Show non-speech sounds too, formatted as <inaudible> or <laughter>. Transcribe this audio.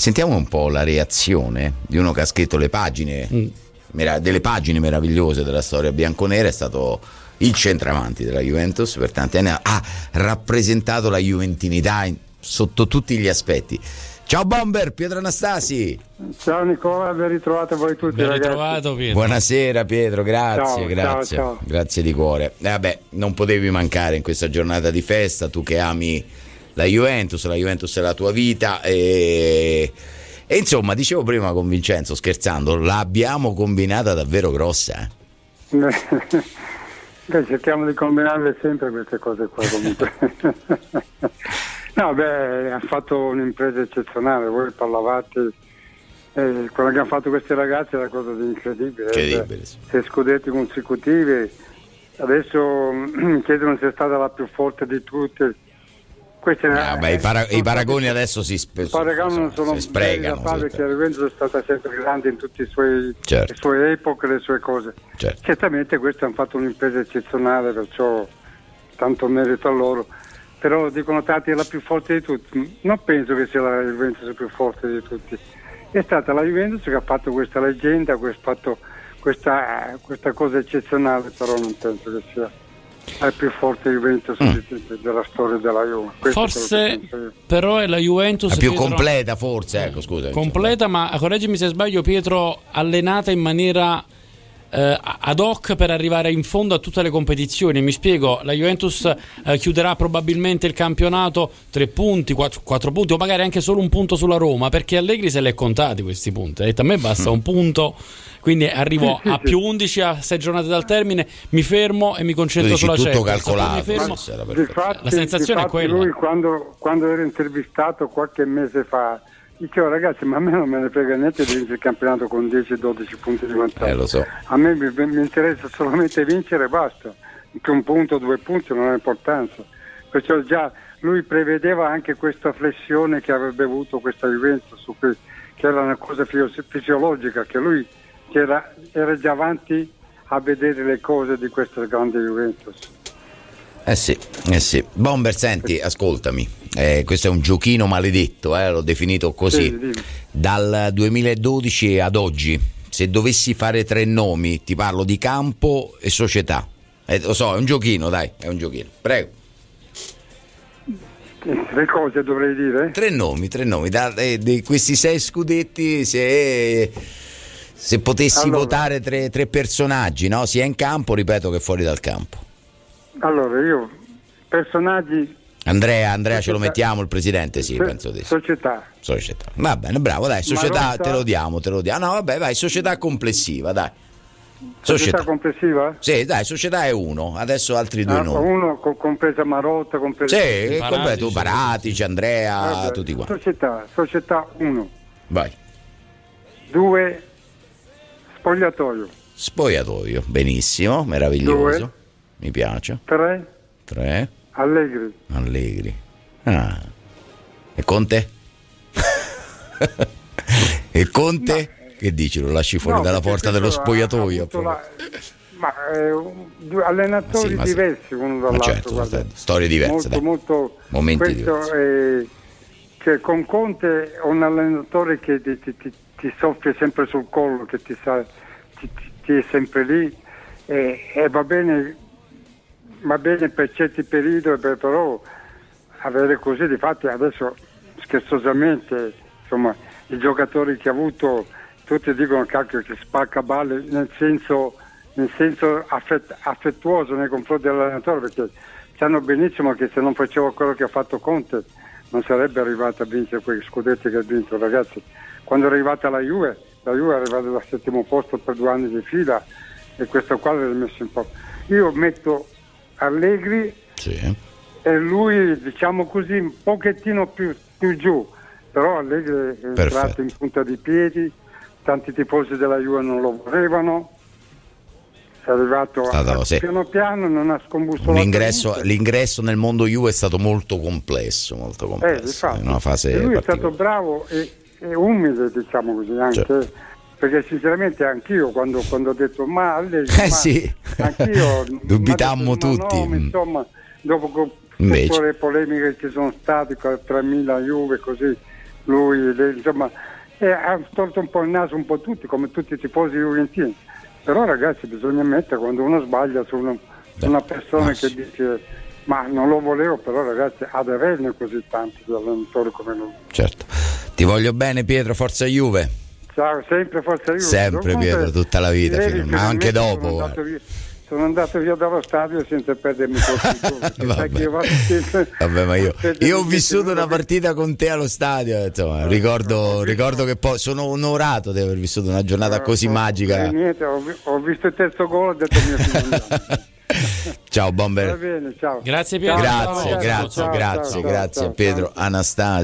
Sentiamo un po' la reazione di uno che ha scritto le pagine, mm. mera- delle pagine meravigliose della storia bianconera, è stato il centravanti della Juventus per tanti anni, ha rappresentato la juventinità in, sotto tutti gli aspetti. Ciao Bomber, Pietro Anastasi. Ciao Nicola, ben ritrovato voi tutti. Ben ritrovato Pietro. Buonasera Pietro, grazie, ciao, grazie. Ciao, ciao. Grazie di cuore. Eh, vabbè, non potevi mancare in questa giornata di festa, tu che ami la Juventus, la Juventus è la tua vita e, e insomma, dicevo prima con Vincenzo scherzando, l'abbiamo combinata davvero grossa. Eh? <laughs> Beh, cerchiamo di combinarle sempre queste cose qua comunque. <laughs> no, beh, ha fatto un'impresa eccezionale, voi parlavate, eh, quello che hanno fatto questi ragazzi è una cosa di incredibile. Incredibile. Sì. Sei scudetti consecutivi, adesso <clears throat> chiedono se è stata la più forte di tutte Ah, beh, i, para- i, paragoni adesso si, sono si sprecano da perché la Juventus è stata sempre grande in tutte certo. le sue epoche, le sue cose. Certo. Certamente questi hanno fatto un'impresa eccezionale, perciò tanto merito a loro. Però dicono tanti è la più forte di tutti. Non penso che sia la Juventus la più forte di tutti. È stata la Juventus che ha fatto questa leggenda, questa, questa cosa eccezionale, però non penso che sia è più forte Juventus mm. della storia della Juve. Questo forse però è la Juventus la più Pietro, completa, forse, ecco, scusa. Completa, ma correggimi se sbaglio, Pietro, allenata in maniera eh, ad hoc per arrivare in fondo a tutte le competizioni. Mi spiego, la Juventus eh, chiuderà probabilmente il campionato tre punti, quattro, quattro, punti o magari anche solo un punto sulla Roma, perché Allegri se li è contati questi punti. Ha detto a me basta un punto, quindi arrivo <laughs> a più 11 a sei giornate dal termine, mi fermo e mi concentro sulla tutto Champions. calcolato. Fermo, difatti, la sensazione è quella. Lui quando, quando era intervistato qualche mese fa Dicevo ragazzi, ma a me non me ne frega niente di vincere il campionato con 10-12 punti di vantaggio. Eh, lo so. A me mi, mi, interessa solamente vincere e basta. Che un punto, due punti non ha importanza. Perciò già lui prevedeva anche questa flessione che avrebbe avuto questa Juventus, che era una cosa fisiologica, che lui che era, era già avanti a vedere le cose di questa grande Juventus. Eh sì, eh sì. Bomber, senti, ascoltami. Eh, questo è un giochino maledetto, eh, l'ho definito così. Sì, sì. Dal 2012 ad oggi, se dovessi fare tre nomi, ti parlo di campo e società. Eh, lo so, è un giochino, dai, è un giochino. Prego. Tre cose dovrei dire? Tre nomi, tre nomi. Da, eh, di questi sei scudetti, se, se potessi allora, votare tre, tre personaggi, no? sia in campo, ripeto, che fuori dal campo. Allora, io personaggi Andrea, Andrea ce lo mettiamo il presidente? Sì, so, penso di sì. Società. Società. Va bene, bravo, dai, società Marotta... te lo diamo, te lo diamo. No, vabbè, vai, società complessiva, dai. Società, società complessiva? Sì, dai, società è uno, adesso altri due ah, nomi. Uno co- compresa Marotta, compresa Sì, completo Baratici, Andrea, vabbè, tutti quanti. Società, società 1. Vai. 2 spogliatoio. Spogliatoio, benissimo, meraviglioso. Due. Mi piace. 3 3 Allegri. Allegri. Ah. E Conte? <laughs> e Conte? No. Che dici? Lo lasci fuori no, dalla porta dello spogliatoio? La... Ma eh, allenatori sì, diversi uno dall'altro. Ma certo, storie diverse. Molto, molto. Momenti diversi. È, cioè, con Conte è un allenatore che ti, ti, ti, ti soffia sempre sul collo, che ti, sa, ti, è sempre lì e, e va bene va bene per certi periodi, però avere così, di fatti adesso scherzosamente, insomma, i giocatori che ha avuto, tutti dicono cacchio che spacca balle nel senso, nel senso affett- affettuoso nei confronti dell'allenatore, perché sanno benissimo che se non faceva quello che ha fatto Conte non sarebbe arrivato a vincere quei scudetti che ha vinto, ragazzi. Quando è arrivata la Juve, la Juve è arrivata al settimo posto per due anni di fila e questo qua l'ha messo in po'. Io metto Allegri sì. e lui diciamo così un pochettino più, più giù, però Allegri è Perfetto. entrato in punta di piedi, tanti tifosi della Juve non lo volevano, è arrivato stato, a, sì. piano piano, non ha scombussolato l'ingresso, l'ingresso, nel mondo Juve è stato molto complesso, molto eh, complesso eh, in una fase e lui è stato bravo e, e umile, diciamo così, anche... Certo perché sinceramente anch'io quando, quando ho detto ma Allegri, eh, sì. Anch'io <laughs> dubitammo tutti nome, insomma dopo tutte le polemiche che ci sono state tra Milan Juve così lui, le, insomma, eh, ha storto un po' il naso un po' tutti, come tutti i tifosi juventini. Però ragazzi bisogna mettere quando uno sbaglia su una, su una persona che dice ma non lo volevo, però ragazzi ad averne così tanti di allenatori come lui. Certo. Ti voglio bene Pietro, forza Juve. Ciao, sempre forza Juve. Sempre Pietro, tutta la vita, ma anche dopo. Sono andato, via, dallo stadio senza perdermi <laughs> qualche Vabbè. Vabbè, ma io, io ho vissuto una partita con te allo stadio, insomma, ricordo, ricordo che poi sono onorato di aver vissuto una giornata così magica. Eh, niente, ho, ho visto il terzo gol ho detto mio figlio. <laughs> Ciao Va Bomber. bene, ciao. Grazie Pietro. Grazie, Ciao, grazie, ciao, grazie, ciao, grazie ciao, Pietro ciao. Anastasio.